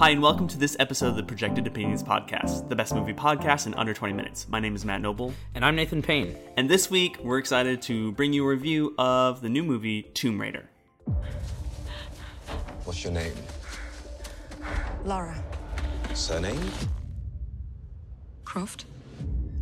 Hi, and welcome to this episode of the Projected Opinions Podcast, the best movie podcast in under 20 minutes. My name is Matt Noble, And I'm Nathan Payne. and this week we're excited to bring you a review of the new movie Tomb Raider. What's your name? Laura Surname? Croft.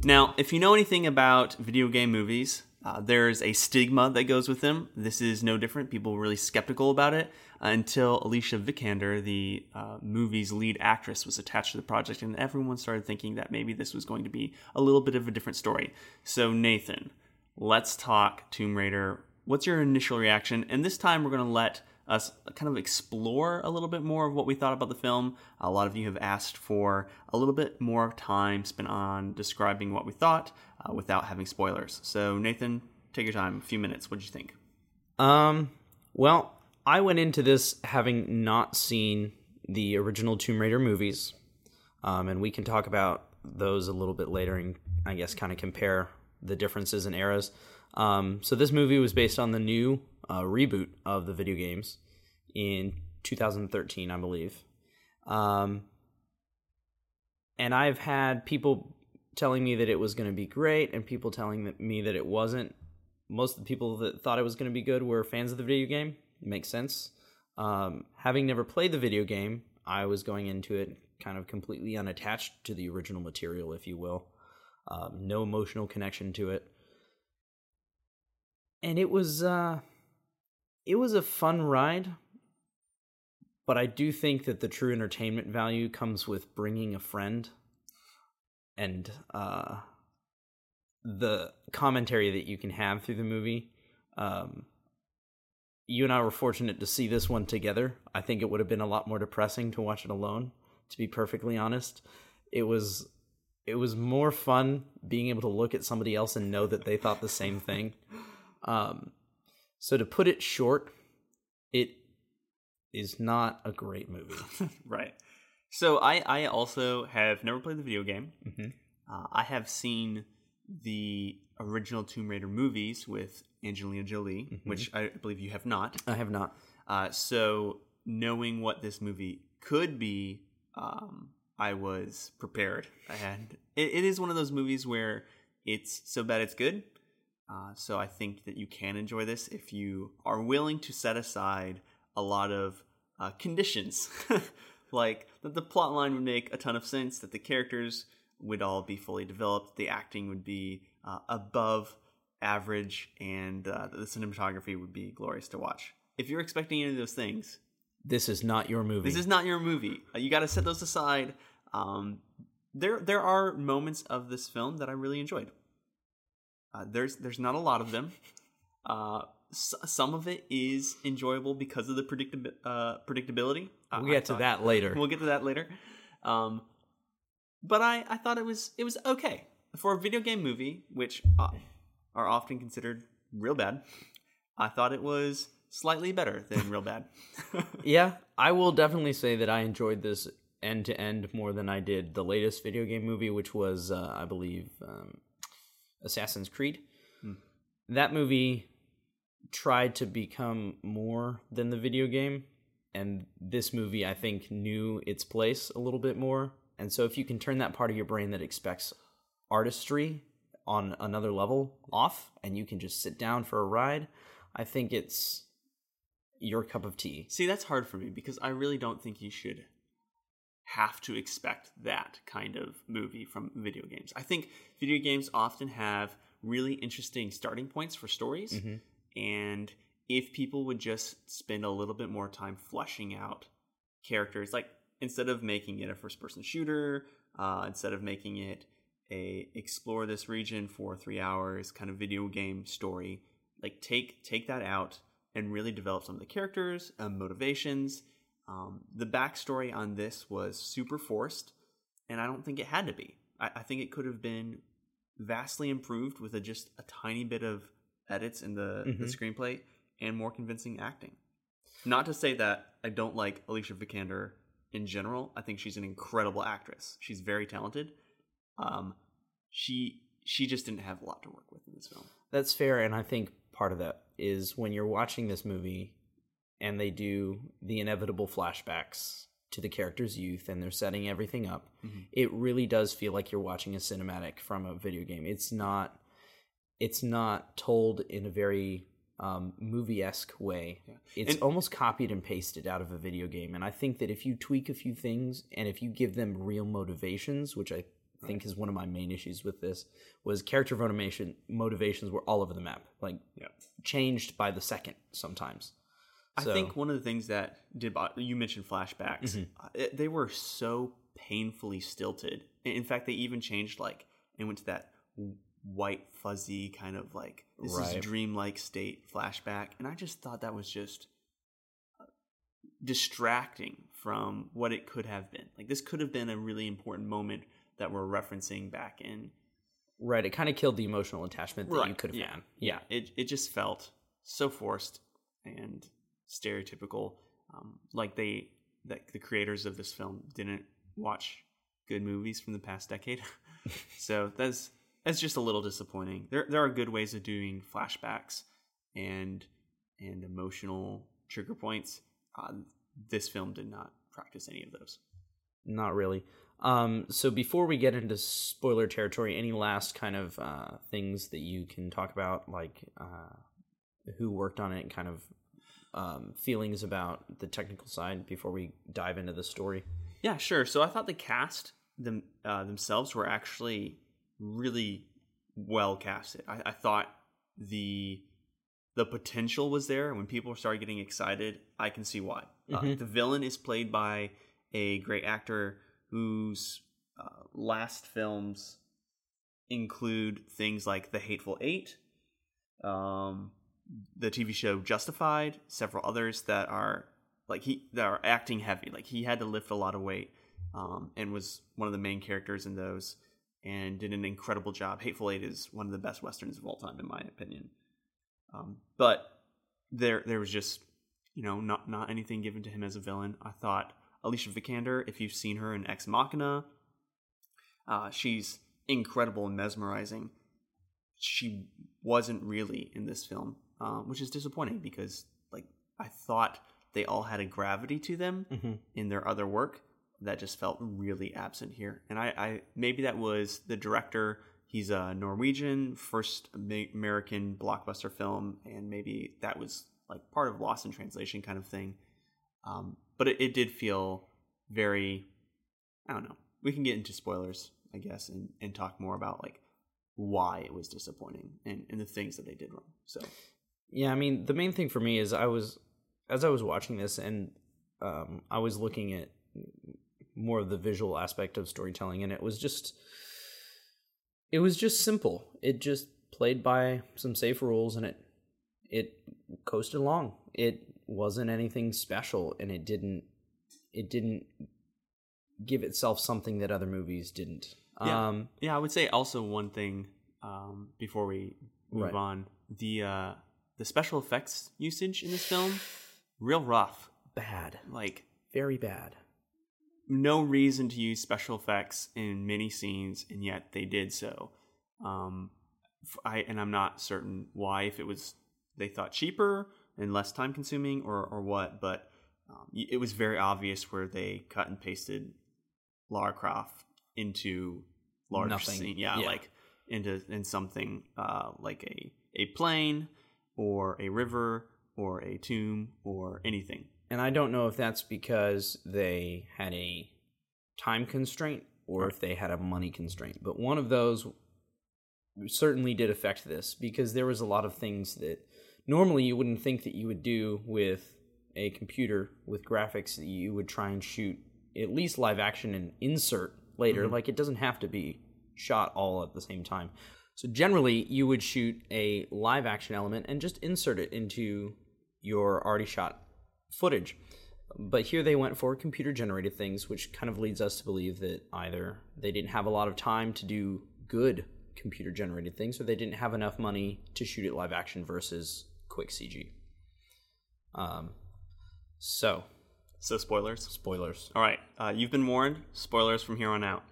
Now, if you know anything about video game movies, uh, there's a stigma that goes with them. This is no different. People were really skeptical about it uh, until Alicia Vikander, the uh, movie's lead actress, was attached to the project, and everyone started thinking that maybe this was going to be a little bit of a different story. So, Nathan, let's talk Tomb Raider. What's your initial reaction? And this time we're going to let us kind of explore a little bit more of what we thought about the film. A lot of you have asked for a little bit more time spent on describing what we thought uh, without having spoilers. So, Nathan, take your time. A few minutes. What did you think? Um, well, I went into this having not seen the original Tomb Raider movies, um, and we can talk about those a little bit later and I guess kind of compare the differences in eras. Um, so this movie was based on the new uh, reboot of the video games in 2013, I believe. Um, and I've had people telling me that it was going to be great, and people telling me that it wasn't. Most of the people that thought it was going to be good were fans of the video game. It makes sense. Um, having never played the video game, I was going into it kind of completely unattached to the original material, if you will. Um, no emotional connection to it, and it was uh, it was a fun ride. But I do think that the true entertainment value comes with bringing a friend and uh, the commentary that you can have through the movie. Um, you and I were fortunate to see this one together. I think it would have been a lot more depressing to watch it alone. To be perfectly honest, it was it was more fun being able to look at somebody else and know that they thought the same thing. Um, so to put it short, it is not a great movie. Right. So, I, I also have never played the video game. Mhm. Uh, I have seen the original Tomb Raider movies with Angelina Jolie, which I believe you have not. I have not. Uh, so knowing what this movie could be, um, I was prepared. And it, it is one of those movies where it's so bad it's good. Uh, so I think that you can enjoy this if you are willing to set aside a lot of uh, conditions, like that the plot line would make a ton of sense, that the characters would all be fully developed, the acting would be uh, above average, and uh, the cinematography would be glorious to watch. If you're expecting any of those things, This is not your movie. this is not your movie. Uh, you got to set those aside. Um, there, there are moments of this film that I really enjoyed. Uh, there's, there's not a lot of them. S- some of it is enjoyable because of the predictab- uh, predictability. We'll I get to thought- that later. We'll get to that later. Um, but I, I thought it was it was okay for a video game movie, which uh, are often considered real bad. I thought it was slightly better than real bad. yeah, I will definitely say that I enjoyed this end to end more than I did the latest video game movie, which was, uh, I believe, um, Assassin's Creed. That movie tried to become more than the video game, and this movie, I think, knew its place a little bit more. And so, if you can turn that part of your brain that expects artistry on another level off, and you can just sit down for a ride, I think it's your cup of tea. See, that's hard for me because I really don't think you should have to expect that kind of movie from video games. I think video games often have really interesting starting points for stories. Mm-hmm. And if people would just spend a little bit more time fleshing out characters, like instead of making it a first person shooter, uh, instead of making it a explore this region for three hours kind of video game story, like take take that out and really develop some of the characters, um, motivations. Um, the backstory on this was super forced, and I don't think it had to be. I, I think it could have been vastly improved with a, just a tiny bit of edits in the, the screenplay and more convincing acting. Not to say that I don't like Alicia Vikander in general. I think she's an incredible actress. She's very talented. Um, she she just didn't have a lot to work with in this film. That's fair, and I think part of that is when you're watching this movie and they do the inevitable flashbacks to the character's youth and they're setting everything up, it really does feel like you're watching a cinematic from a video game. It's not it's not told in a very um, movie esque way. It's And- almost copied and pasted out of a video game. And I think that if you tweak a few things and if you give them real motivations, which I think is one of my main issues with this, was character motivation motivations were all over the map, like Yeah. changed by the second sometimes. I So- think one of the things that did you mentioned flashbacks. Mm-hmm. uh, they were so painfully stilted. In fact, they even changed like and went to that white fuzzy kind of like this is Right. dreamlike state flashback, and I just thought that was just uh, distracting from what it could have been. Like this could have been a really important moment that we're referencing back in Right, it kind of killed the emotional attachment that you could have yeah. had. Yeah, it it just felt so forced and stereotypical. Um, like they, that the creators of this film didn't watch good movies from the past decade. so that's that's just a little disappointing. There there are good ways of doing flashbacks and and emotional trigger points. Uh, this film did not practice any of those. Not really. Um, so before we get into spoiler territory, any last kind of uh, things that you can talk about, like uh, who worked on it, and kind of um, feelings about the technical side before we dive into the story? Yeah, sure. So I thought the cast them uh, themselves were actually really well casted. I, I thought the the potential was there. When people started getting excited, I can see why. Uh, the villain is played by a great actor whose uh, last films include things like The Hateful Eight, um, the TV show Justified, several others that are like he that are acting heavy. Like he had to lift a lot of weight, um, and was one of the main characters in those, and did an incredible job. Hateful Eight is one of the best westerns of all time, in my opinion. Um, but there, there was just you know not not anything given to him as a villain. I thought Alicia Vikander, if you've seen her in Ex Machina, uh, she's incredible and mesmerizing. She wasn't really in this film, um, which is disappointing because like I thought they all had a gravity to them in their other work that just felt really absent here. And I, I maybe that was the director. He's a Norwegian, first American blockbuster film, and maybe that was like part of Lost in Translation kind of thing. Um, but it, it did feel very, I don't know. We can get into spoilers, I guess, and, and talk more about like why it was disappointing and, and the things that they did wrong. So Yeah, I mean, the main thing for me is I was as I was watching this and um, I was looking at more of the visual aspect of storytelling, and it was just it was just simple. It just played by some safe rules, and it it coasted along. It wasn't anything special, and it didn't it didn't give itself something that other movies didn't. Yeah. Um, Yeah, I would say also one thing um, before we move Right. on the uh, the special effects usage in this film real rough. bad, Like very bad. No reason to use special effects in many scenes, and yet they did so. Um, I and I'm not certain why. If it was they thought cheaper and less time consuming, or or what, but um, it was very obvious where they cut and pasted Lara Croft into large Nothing. scene. Yeah, Yeah. like into in something uh, like a a plane or a river or a tomb or anything. And I don't know if that's because they had a time constraint or if they had a money constraint, but one of those certainly did affect this because there was a lot of things that normally you wouldn't think that you would do with a computer with graphics that you would try and shoot at least live action and insert later. Mm-hmm. Like it doesn't have to be shot all at the same time. So generally you would shoot a live action element and just insert it into your already shot footage but here they went for computer generated things which kind of leads us to believe that either they didn't have a lot of time to do good computer generated things or they didn't have enough money to shoot it live action versus quick cg um so So spoilers. spoilers All right, uh, you've been warned. Spoilers from here on out.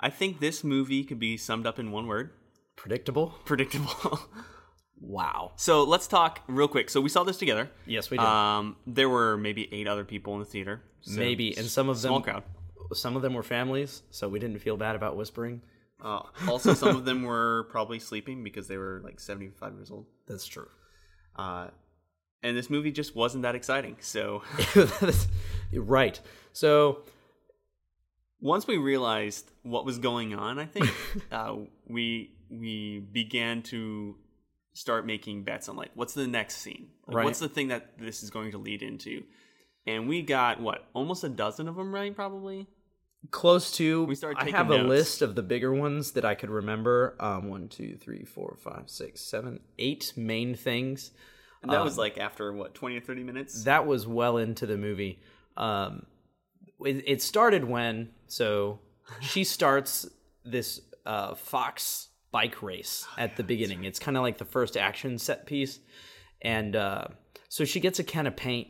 I think this movie could be summed up in one word: predictable predictable. Wow. So let's talk real quick. So we saw this together. Yes, we did. Um, there were maybe eight other people in the theater. So Maybe, and some of them small crowd. Some of them were families, so we didn't feel bad about whispering. Uh, also, some of them were probably sleeping because they were like seventy-five years old. That's true. Uh, and this movie just wasn't that exciting. So right. So once we realized what was going on, I think uh, we we began to start making bets on like what's the next scene, like, Right. what's the thing that this is going to lead into, and we got what almost a dozen of them right, probably. close to. We started I have a list of the bigger ones that I could remember. Um, one, two, three, four, five, six, seven, eight main things. And that was like after what twenty or thirty minutes. That was well into the movie. Um, it, it started when so she starts this uh, Fox bike race at the beginning. It's kind of like the first action set piece, and uh, so she gets a can of paint,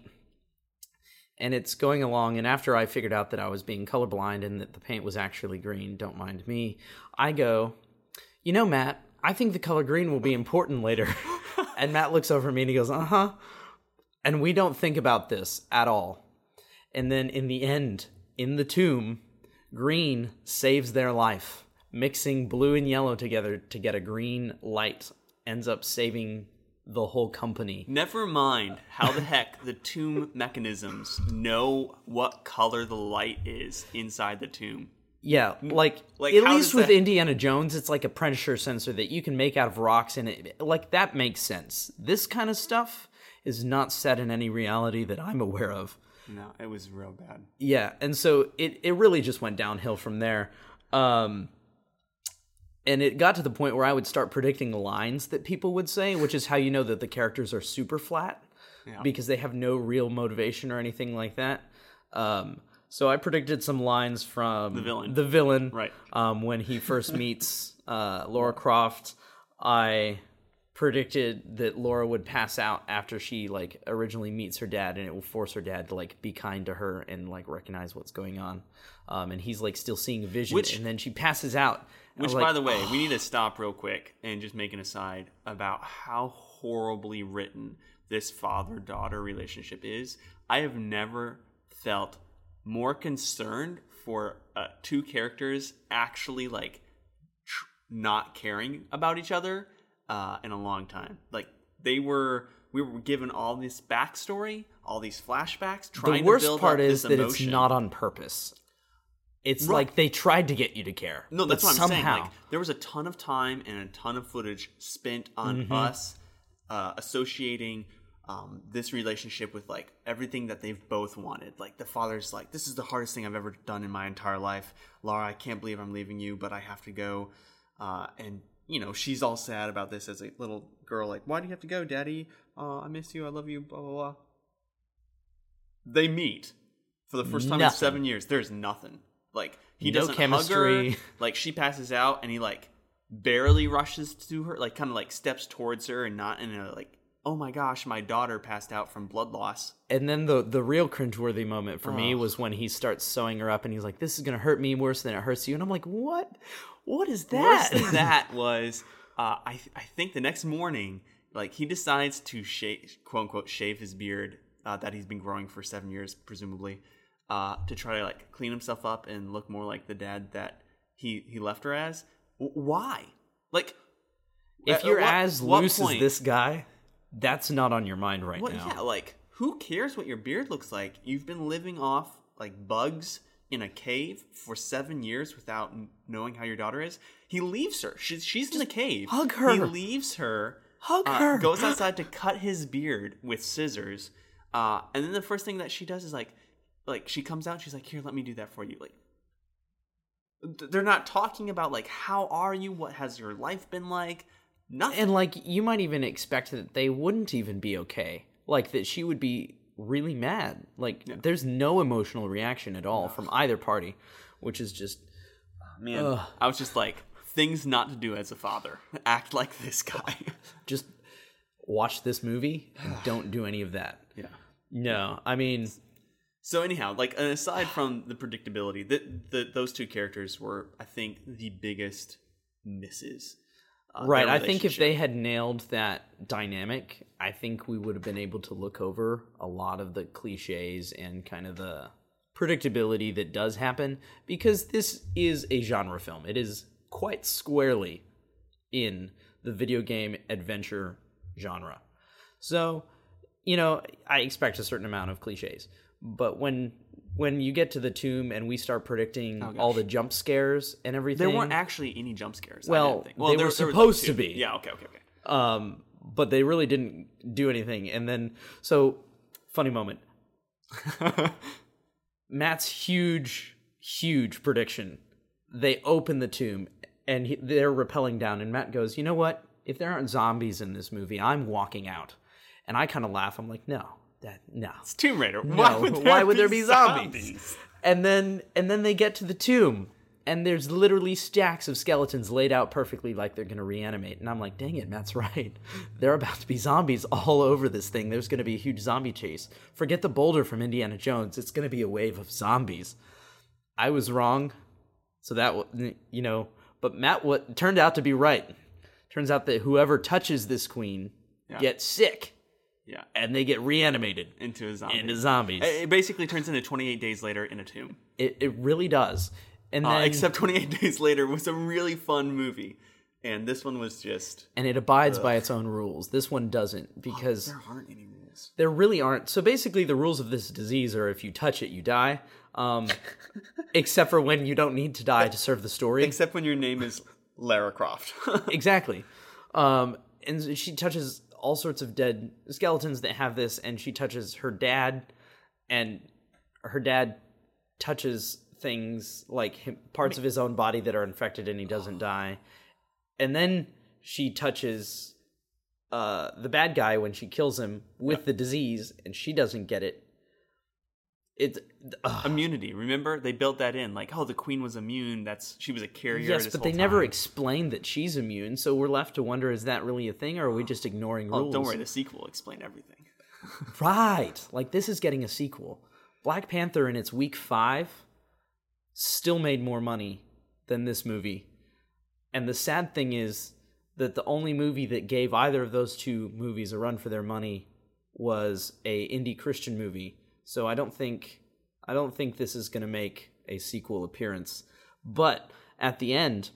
and it's going along. And after I figured out that I was being colorblind and that the paint was actually green, don't mind me, I go, you know, Matt, I think the color green will be important later. and Matt looks over at me and he goes, uh huh. And we don't think about this at all. And then in the end, in the tomb, green saves their life. Mixing blue and yellow together to get a green light ends up saving the whole company. Never mind how the heck the tomb mechanisms know what color the light is inside the tomb. Yeah, like, Like, at least with that- Indiana Jones, it's like a Predator sensor that you can make out of rocks, and it like that makes sense. This kind of stuff is not set in any reality that I'm aware of. No, it was real bad. Yeah, and so it it really just went downhill from there. Um and it got to the point where I would start predicting the lines that people would say, which is how you know that the characters are super flat because they have no real motivation or anything like that. Um so I predicted some lines from The villain. The villain, Right. Um, when he first meets uh, Laura Croft, I predicted that Laura would pass out after she like originally meets her dad, and it will force her dad to like be kind to her and like recognize what's going on. Um, and he's like still seeing vision, Which- and then she passes out. Which, was by the way, we need to stop real quick and just make an aside about how horribly written this father daughter relationship is. I have never felt more concerned for uh, two characters actually like tr- not caring about each other uh, in a long time. Like they were, we were given all this backstory, all these flashbacks. Trying the worst to build part is that emotion. it's not on purpose. It's Right. like they tried to get you to care. No, that's what I'm somehow, saying. Like, there was a ton of time and a ton of footage spent on Mm-hmm. us uh, associating um, this relationship with like everything that they've both wanted. Like the father's like, "This is the hardest thing I've ever done in my entire life, Laura. I can't believe I'm leaving you, but I have to go." Uh, and you know, she's all sad about this as a little girl. Like, "Why do you have to go, Daddy? Uh, I miss you. I love you." Blah blah blah. They meet for the first time in seven years. There's nothing. Like he No doesn't hug chemistry. her. Like she passes out, and he like barely rushes to her, like kind of like steps towards her, and not in a like, oh my gosh, my daughter passed out from blood loss. And then the the real cringeworthy moment for me was when he starts sewing her up, and he's like, "This is gonna hurt me worse than it hurts you," and I'm like, "What? What is that?" Worse than that was, uh, I I think the next morning, like he decides to shave, quote unquote, shave his beard uh, that he's been growing for seven years, presumably, uh, to try to like clean himself up and look more like the dad that he he left her as. W- why? Like, if you're at what- as loose as this guy, that's not on your mind right What, now. yeah, like who cares what your beard looks like? You've been living off like bugs in a cave for seven years without knowing how your daughter is. He leaves her. She's she's in the cave. hug her. He leaves her. Hug uh, her. Goes outside to cut his beard with scissors. Uh, and then the first thing that she does is like, like she comes out. She's like, "Here, let me do that for you." Like, they're not talking about like how are you? What has your life been like? Nothing. and like you might even expect that they wouldn't even be okay, like that she would be really mad. Like there's no emotional reaction at all from either party, which is just ah, Man, I was just like, things not to do as a father. Act like this guy. just watch this movie and don't do any of that. yeah. No, I mean, So anyhow, like aside from the predictability, that the, those two characters were, I think, the biggest misses. uh, right. I think if they had nailed that dynamic, I think we would have been able to look over a lot of the cliches and kind of the predictability that does happen because this is a genre film. It is quite squarely in the video game adventure genre. So, you know, I expect a certain amount of cliches. But when when you get to the tomb and we start predicting all the jump scares and everything, there weren't actually any jump scares. Well, think. they were there- there like, supposed to be. Yeah. Okay. Okay. Okay. um, but they really didn't do anything. And then, so funny moment. Matt's huge, huge prediction. They open the tomb and he, they're rappelling down, and Matt goes, "You know what? If there aren't zombies in this movie, I'm walking out." And I kind of laugh. I'm like, "No, that no." It's Tomb Raider. No, Why would there, why would be, there be zombies? And then and then they get to the tomb and there's literally stacks of skeletons laid out perfectly like they're going to reanimate. And I'm like, "Dang it, Matt's right. There are about to be zombies all over this thing. There's going to be a huge zombie chase. Forget the boulder from Indiana Jones. It's going to be a wave of zombies." I was wrong. So that you know, but Matt what turned out to be right. Turns out that whoever touches this queen Yeah. gets sick Yeah. and they get reanimated Into a zombie. into zombies. It basically turns into 28 days later in a tomb. It, it really does. And then, Uh, except 28 days later was a really fun movie, and this one was just and it abides by its own rules. This one doesn't because there aren't any rules. there really aren't. So basically, the rules of this disease are if you touch it, you die. Um, except for when you don't need to die to serve the story. Except when your name is Lara Croft. exactly. Um, and she touches all sorts of dead skeletons that have this, and she touches her dad, and her dad touches things like him, parts of his own body that are infected, and he doesn't die. And then she touches uh, the bad guy when she kills him with the disease, and she doesn't get it. It's ugh. Immunity. Remember, they built that in. Like, oh, the queen was immune. That's she was a carrier. yes, but they never explained that she's immune, so we're left to wonder: is that really a thing, or are we just ignoring Oh, rules? don't worry. The sequel will explain everything. Right. Like this is getting a sequel. Black Panther in its week 5 still made more money than this movie. And the sad thing is that the only movie that gave either of those two movies a run for their money was a indie Christian movie. So I don't think I don't think this is going to make a sequel appearance. But at the end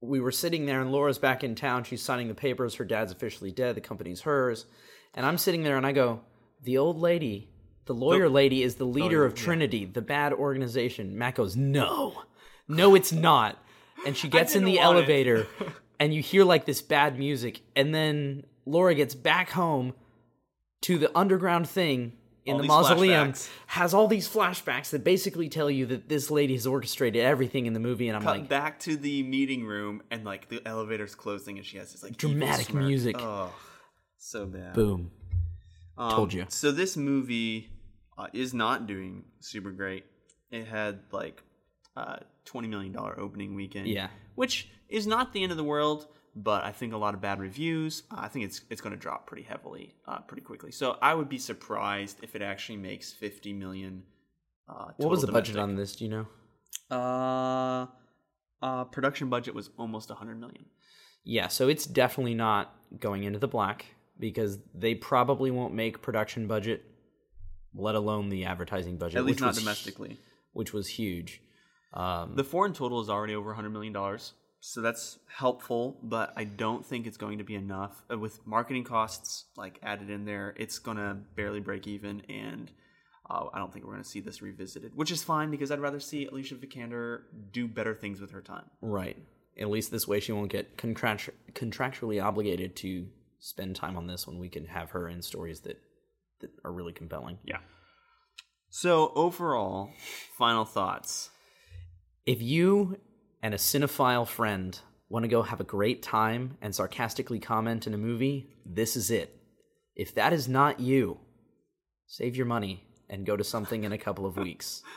we were sitting there and Laura's back in town. She's signing the papers. Her dad's officially dead. The company's hers. And I'm sitting there and I go, the old lady, the lawyer lady is the leader of Trinity, the bad organization. Matt goes, no, no, it's not. And she gets in the elevator and you hear like this bad music. And then Laura gets back home to the underground thing in All the mausoleum, flashbacks. has all these flashbacks that basically tell you that this lady has orchestrated everything in the movie. And I'm Cut like, back to the meeting room, and like the elevator's closing, and she has this like Dramatic music. Oh, so bad. boom. Um, Told you. So this movie uh, is not doing super great. It had like uh, twenty million dollar opening weekend. Yeah. which is not the end of the world, but I think a lot of bad reviews. I think it's it's going to drop pretty heavily, uh, pretty quickly. So I would be surprised if it actually makes fifty million. Uh, What was the total budget on this? Do you know? Uh, uh, production budget was almost hundred million. Yeah, so it's definitely not going into the black because they probably won't make production budget, let alone the advertising budget. At least which not hu- domestically. which was huge. Um, The foreign total is already over $100 million. So that's helpful, but I don't think it's going to be enough. Uh, With marketing costs like added in there, it's going to barely break even. And uh, I don't think we're going to see this revisited, which is fine because I'd rather see Alicia Vikander do better things with her time. right. At least this way she won't get contractu- contractually obligated to spend time on this when we can have her in stories that, that are really compelling. Yeah. So overall, final thoughts. If you and a cinephile friend want to go have a great time and sarcastically comment in a movie, this is it. If that is not you, save your money and go to something in a couple of weeks.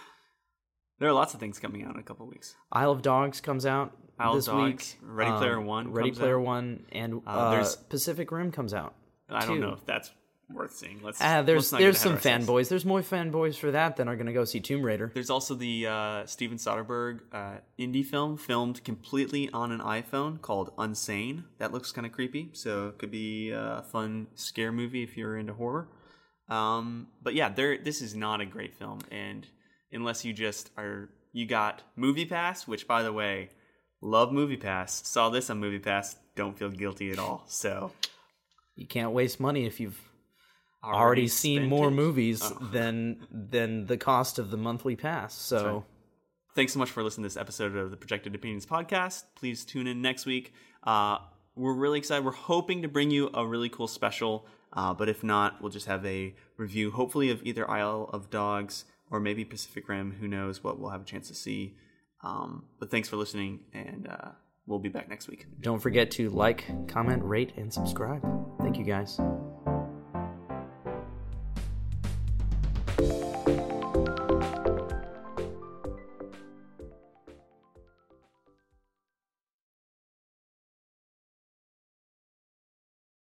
There are lots of things coming out in a couple of weeks. Isle of Dogs comes out Isle of this Dogs, week. Ready Player One Ready Player out. One, and uh, Uh, there's- Pacific Rim comes out. I don't know if that's worth seeing. Let's Ah, there's let's there's some fanboys. There's more fanboys for that than are going to go see Tomb Raider. There's also the uh, Steven Soderbergh uh, indie film filmed completely on an iPhone called Unsane. That looks kind of creepy, so it could be a fun scare movie if you're into horror. Um, but yeah, there. This is not a great film, and unless you just are, you got Movie Pass, which by the way, love Movie Pass. Saw this on Movie Pass. Don't feel guilty at all. So You can't waste money if you've already, seen more it. movies Oh. than than the cost of the monthly pass. So right. Thanks so much for listening to this episode of the Projected Opinions podcast. Please tune in next week. Uh, we're really excited. We're hoping to bring you a really cool special, uh, but if not, we'll just have a review, hopefully, of either Isle of Dogs or maybe Pacific Rim. Who knows what we'll have a chance to see. Um, but thanks for listening, and uh, we'll be back next week. don't forget to like, comment, rate, and subscribe. Thank you guys.